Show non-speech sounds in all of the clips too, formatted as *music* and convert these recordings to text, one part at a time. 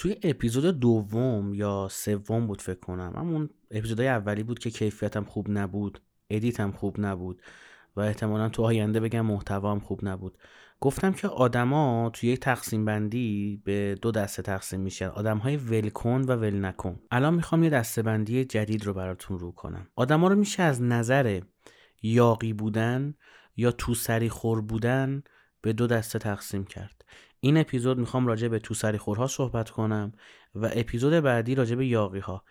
توی اپیزود دوم یا سوم بود فکر کنم همون اپیزودهای اولی بود که کیفیتم خوب نبود ادیتم خوب نبود و احتمالا تو آینده بگم محتوام خوب نبود. گفتم که آدما توی یک تقسیم بندی به دو دسته تقسیم میشن آدم های ولکن و ول نکن الان می‌خوام یه دسته بندی جدید رو براتون رو کنم. آدما رو میشه از نظر یاقی بودن یا تو سری خور بودن به دو دسته تقسیم کرد. این اپیزود می‌خوام راجع به تو سری خورها صحبت کنم و اپیزود بعدی راجع به یاقی ها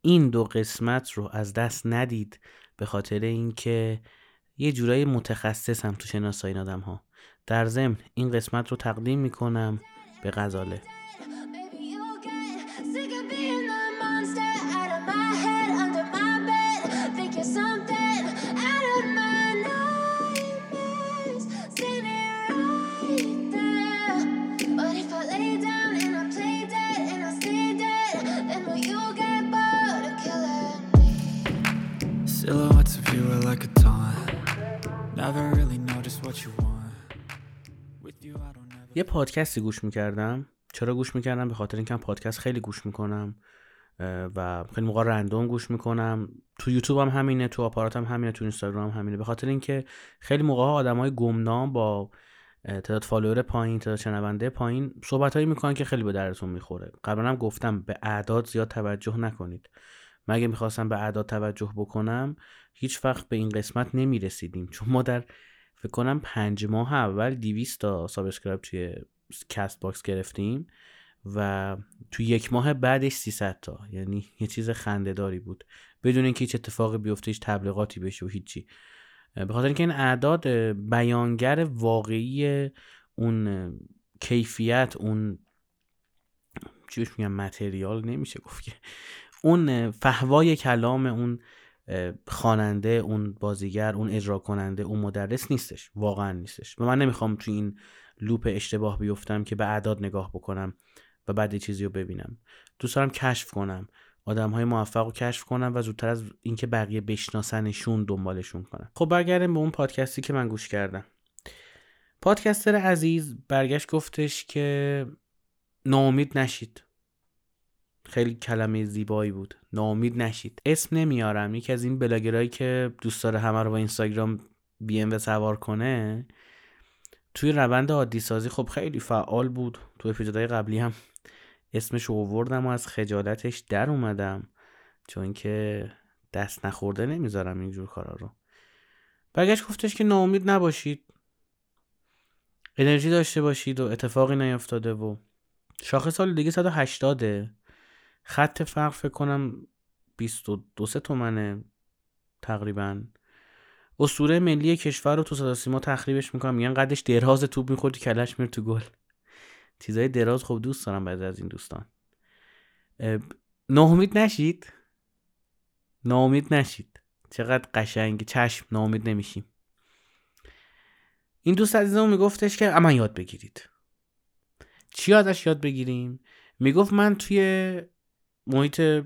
این دو قسمت رو از دست ندید به خاطر اینکه یه جورایی متخصصم تو شناسایی آدم ها در ضمن این قسمت رو تقدیم می‌کنم به غزاله. یه پادکستی گوش می‌کردم. چرا گوش می‌کردم؟ به خاطر اینکه پادکست خیلی گوش می‌کنم و خیلی موقع رندوم گوش می‌کنم. تو یوتیوب هم همینه تو آپاراتم هم همینه تو اینستاگرام هم همینه. به خاطر اینکه خیلی موقع ها آدم های گمنام با تعداد فالوور پایین تعداد شنونده پایین صحبت هایی می‌کنن که خیلی به درتون می‌خوره. قبلا هم گفتم به اعداد زیاد توجه نکنید. مگه می‌خواستم به اعداد توجه بکنم هیچ وقت به این قسمت نمی‌رسیدیم. چون ما در فکر کنم پنج ماه اول 200 تا subscribe توی Castbox گرفتیم و تو یک ماه بعدش 300 تا. یعنی یه چیز خنده‌داری بود. بدون اینکه هیچ اتفاقی بیفته هیچ تبلیغاتی بشه و هیچی. به خاطر اینکه این اعداد بیانگر واقعی اون کیفیت اون چی میگم material نمیشه گفت که. اون فحوای کلام اون خواننده اون بازیگر اون اجرا کننده اون مدرس نیستش. واقعا نیستش. و من نمی‌خوام تو این لوپ اشتباه بیفتم که به اعداد نگاه بکنم و بعد چیزی رو ببینم. دوست دارم کشف کنم. آدم های موفق رو کشف کنم و زودتر از اینکه بقیه بشناسنشون دنبالشون کنم. خب برگردیم به اون پادکستی که من گوش کردم. پادکستر عزیز برگشت گفتش که ناامید نشید. خیلی کلمه زیبایی بود. ناامید نشید. اسم نمیارم. یکی از این بلاگرایی که دوست داره همه رو با اینستاگرام بی ام سوار کنه توی روند عادی سازی خب خیلی فعال بود. تو اپیزودهای قبلی هم اسمش اووردم و از خجالتش در اومدم. چون که دست نخورده نمی‌ذارم اینجور کارا رو. برگشت گفتش که ناامید نباشید. انرژی داشته باشید و اتفاقی نیفتاده و شاخص سال دیگه 180 خط فرق فکر کنم 22 سه تومنه تقریبا. اسطوره ملی کشور رو تو صدا سیما تخریبش می‌کنم. میگن قدش دراز توپ میخوردی کلش میره تو گل. چیزای دراز خب دوست دارم بعد از این دوستان. ناامید نشید؟ ناامید نشید. چقدر قشنگ چشم ناامید نمیشیم. این دوست عزیزمون میگفتش که اما یاد بگیرید. چی ازش یاد بگیریم؟ می‌گفت من توی محیط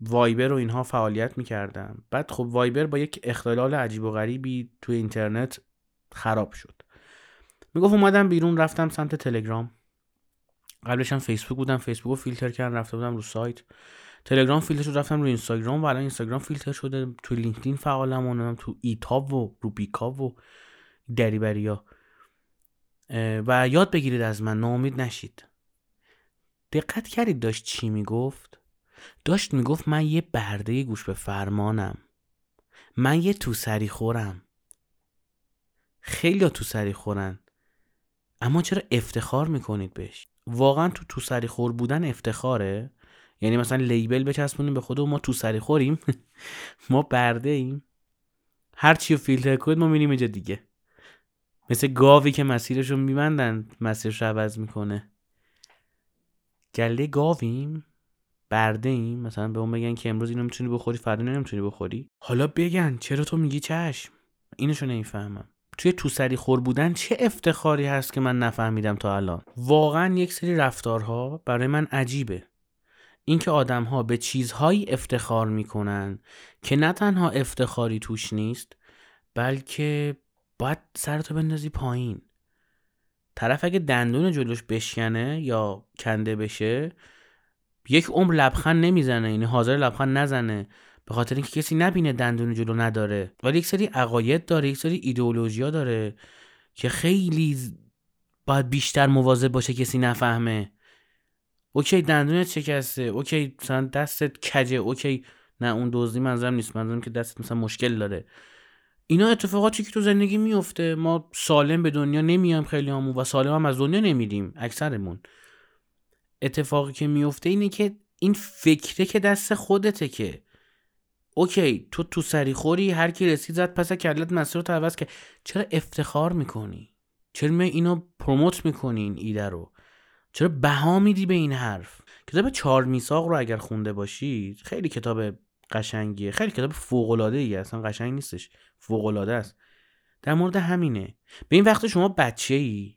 وایبر و اینها فعالیت می‌کردم. بعد خب وایبر با یک اختلال عجیب و غریبی توی اینترنت خراب شد. می‌گفت اومدم بیرون رفتم سمت تلگرام. قبلش هم فیسبوک بودم فیسبوک رو فیلتر کردم رفته بودم رو سایت. تلگرام فیلتر شد رفتم رو اینستاگرام و الان اینستاگرام فیلتر شده. تو لینکدین فعالم و تو ایتاب و رو بیکاب و دریبریا. و یاد بگیرید از من ناامید نشید. دقت کردید داشت چی می‌گفت؟ داشت می‌گفت من یه برده گوش به فرمانم. من یه تو سری خورم. خیلی تو سری خورن. اما چرا افتخار می‌کنید بهش؟ واقعا تو تو سری خور بودن افتخاره؟ یعنی مثلا لیبل بچسبونیم به خود ما تو سری خوریم؟ *laughs* ما برده ایم. هر چی فیلتر کنید ما میریم اینجا دیگه. مثل گاوی که مسیرشو میبندن مسیرش عوض می‌کنه. گله گاویم؟ برده ایم مثلا به اون بگن که امروز اینو می‌تونی بخوری فردا نمی‌تونی بخوری. حالا بگن چرا تو میگی چشم؟ اینشو نمی‌فهمم. توی تو سری خور بودن چه افتخاری هست که من نفهمیدم تا الان؟ واقعا یک سری رفتارها برای من عجیبه. اینکه آدمها به چیزهایی افتخار می‌کنن که نه تنها افتخاری توش نیست بلکه باید سرتو بندازی پایین. طرف اگه دندون جلوش بشکنه یا کنده بشه یک عمر لبخند نمی‌زنه یعنی حاضر لبخند نزنه. به خاطر اینکه کسی نبینه دندون جلو نداره. ولی یک سری عقاید داره یک سری ایدئولوژیا داره که خیلی باید بیشتر مواظب باشه کسی نفهمه. OK دندونت شکسته. OK مثلا دستت کجه. OK نه اون دزدی منظورم نیست. منظورم که دستت مثلا مشکل داره. اینا اتفاقاتی که تو زندگی میفته. ما سالم به دنیا نمیایم خیلیامون و سالم هم از دنیا نمیریم اکثرمون. اتفاقی که میفته اینه که این فکره که دست خودته که OK تو تو سری خوری هر کی رسید زد پس کلت مسیر رو عوض که چرا افتخار می‌کنی؟ چرا می اینو پروموت می‌کنی این ایده رو؟ چرا بها میدی به این حرف؟ کتاب چهار میساق رو اگر خونده باشید خیلی کتاب قشنگیه خیلی کتاب فوق العاده ای اصلا قشنگ نیستش فوق العاده است. در مورد همینه. به این وقت شما بچه ای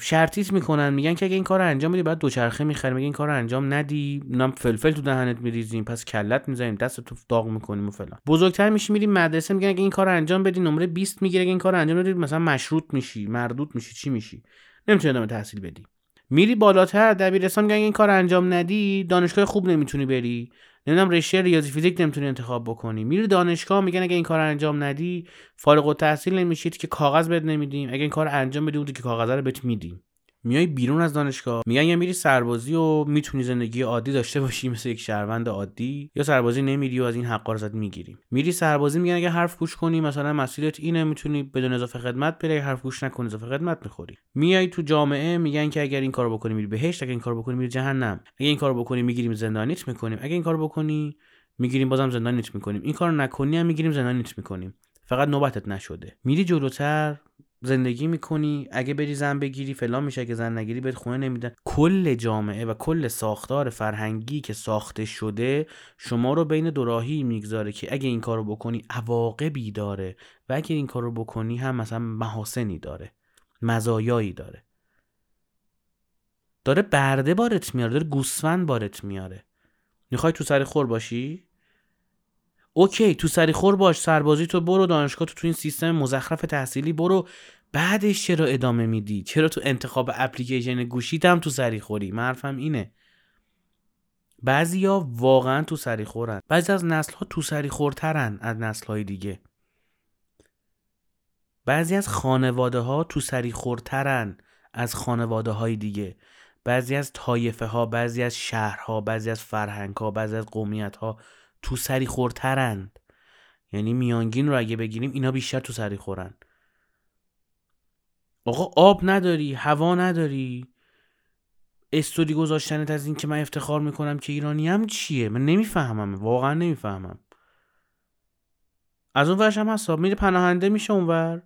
شرطیت می‌کنن میگن که اگه این کار رو انجام بدی بعد دوچرخه می‌خریم اگه این کار رو انجام ندی نم فلفل تو دهنت میریزیم پس کلت می‌زنیم دست تو داغ می‌کنیم و فلان. بزرگتر میشی میری مدرسه میگن اگه این کار رو انجام بدی نمره 20 می‌گیره اگه این کار رو انجام بدی مثلا مشروط میشی مردود میشی چی میشی؟ نمی‌تونی ادامه تحصیل بدی. میری بالاتر دبیرستان میگن این کار انجام ندی دانشگاه خوب نمی‌تونی بری. نمی‌دونم رشته ریاضی فیزیک نمی‌تونی انتخاب بکنی. میری دانشگاه میگن اگه این کار انجام ندی فارغ التحصیل نمیشید که کاغذ بد نمیدیم. اگه این کار انجام بدی اون که کاغذ رو بهت میدیم. میای بیرون از دانشگاه میگن یا میری سربازی و می‌تونی زندگی عادی داشته باشی مثل یک شهروند عادی یا سربازی نمیری و از این حقا رو می‌گیریم. میری سربازی میگن اگه حرف گوش کنی مثلا مسیرت اینه می‌تونی بدون اضافه خدمت بری حرف گوش نکنی اضافه خدمت می‌خوری. میای تو جامعه میگن که اگر این کارو بکنی میری بهشت اگه این کارو بکنی میری جهنم. اگه این کارو بکنی می‌گیریم زندانیت می‌کنیم. اگه این کارو بکنی می‌گیریم بازم زندانیت می‌کنیم. این کارو نکنی هم می‌گیریم زندانیت می‌کنیم. فقط نوبتت نشده. میری جلوتر زندگی می‌کنی اگه بری زن بگیری فلان میشه اگه زن نگیری بهت خونه نمیدن. کل جامعه و کل ساختار فرهنگی که ساخته شده شما رو بین دوراهی می‌گذاره که اگه این کارو بکنی عواقبی داره و اگه این کارو بکنی هم مثلا محاسنی داره مزایایی داره. داره برده بارت میاره داره گوسفند بارت میاره. می‌خوای تو سر خور باشی؟ اوکی تو سری خور باش سربازی تو برو دانشگاه تو تو این سیستم مزخرف تحصیلی برو. بعدش چرا ادامه میدی؟ چرا تو انتخاب اپلیکیشن گوشیت هم تو سری خوری حرفم اینه. بعضیا واقعا تو سری خورن بعضی از نسل ها تو سری خورترن از نسل های دیگه. بعضی از خانواده ها تو سری خورترن از خانواده های دیگه. بعضی از طایفه ها بعضی از شهرها بعضی از فرهنگ ها بعضی از قومیت ها تو سری خورترند یعنی میانگین رو اگه بگیریم اینا بیشتر تو سری خورن. آقا آب نداری هوا نداری. استوری گذاشتنت از این که من افتخار می‌کنم که ایرانی هم چیه؟ من نمی‌فهمم واقعا نمی‌فهمم. از اون ورش هم هست میره پناهنده میشه اونور.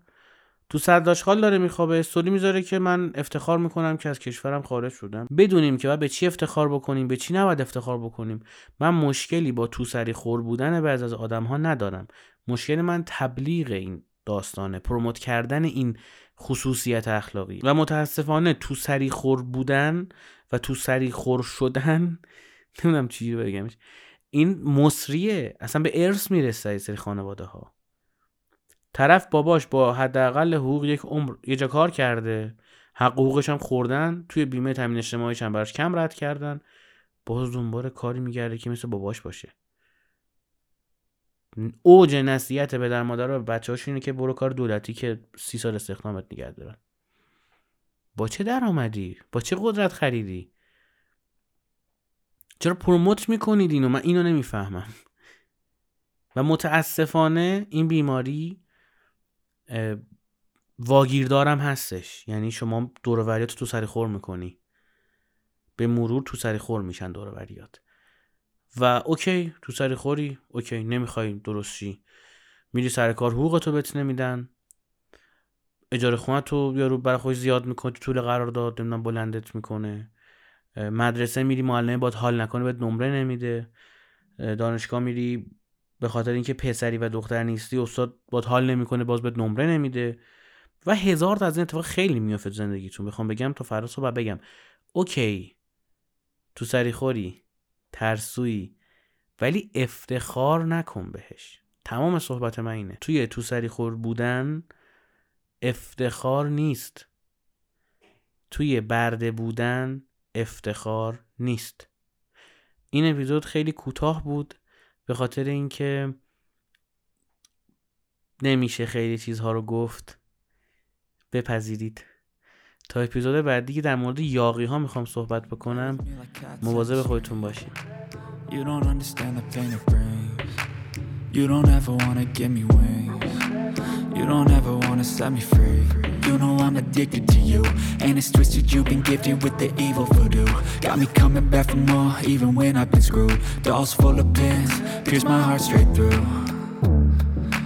تو سرداشخال داره میخوابه استوری می‌ذاره که من افتخار می‌کنم که از کشورم خارج شدم. بدونیم که باید به چی افتخار بکنیم به چی نباید افتخار بکنیم. من مشکلی با تو سری خور بودن بعض از آدم ها ندارم. مشکل من تبلیغ این داستانه پروموت کردن این خصوصیت اخلاقی. و متاسفانه تو سری خور بودن و تو سری خور شدن نمی‌دونم چی بگمش این مصریه. اصلا به ارث می‌رسه سری خانواده ها طرف باباش با حداقل حقوق یک عمر یه جا کار کرده. حق حقوقش هم خوردن توی بیمه تامین اجتماعیش هم براش کم رد کردن. باز دنبال کاری میگرده که مثل باباش باشه. اوج نصیحت در مادر و بچه اینه که برو کار دولتی که سی سال استخدامت نگه دارن. با چه درآمدی؟ با چه قدرت خریدی؟ چرا پروموت می‌کنید اینو؟ من اینو نمی‌فهمم. و متاسفانه این بیماری واگیردارم هستش. یعنی شما دوروریات تو سری خور می‌کنی. به مرور تو سری خور میشن دوروریات و اوکی تو سری خوری اوکی نمی‌خوای درست شی میری سر کار حقوق تو بهت نمیدن. اجاره خونه تو یارو برای خودش زیاد می‌کنه طول قرار داد نمی‌دونم بلندت می‌کنه. مدرسه میری معلمه باد حال نکنه بهت نمره نمیده. دانشگاه میری به خاطر اینکه پسری و دختر نیستی استاد با حال نمی‌کنه باز بهت نمره نمیده. و هزار تا از این اتفاق خیلی میافت زندگیتون. بخوام بگم تو فردا صبح بگم. اوکی. تو سری خوری. ترسویی. ولی افتخار نکن بهش. تمام صحبت من اینه. توی تو سری خور بودن افتخار نیست. توی برده بودن افتخار نیست. این اپیزود خیلی کوتاه بود. به خاطر اینکه نمیشه خیلی چیزها رو گفت بپذیرید. تا اپیزود بعدی که در مورد یاقی ها می‌خوام صحبت بکنم مواظب خودتون باشید You don't understand the pain it brings. You don't ever wanna give me wings. You don't ever wanna set me free. You know I'm addicted to you. And it's twisted you've been gifted with the evil voodoo. Got me coming back for more even when I've been screwed. Dolls full of pins, pierce my heart straight through.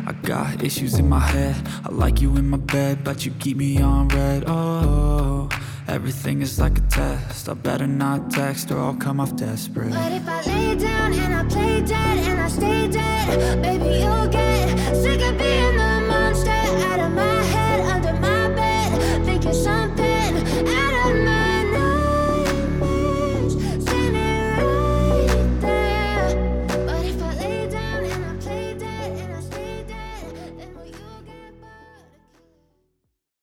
I got issues in my head. I like you in my bed But you keep me on red. Oh, everything is like a test. I better not text or I'll come off desperate. But if I lay down and I play dead And I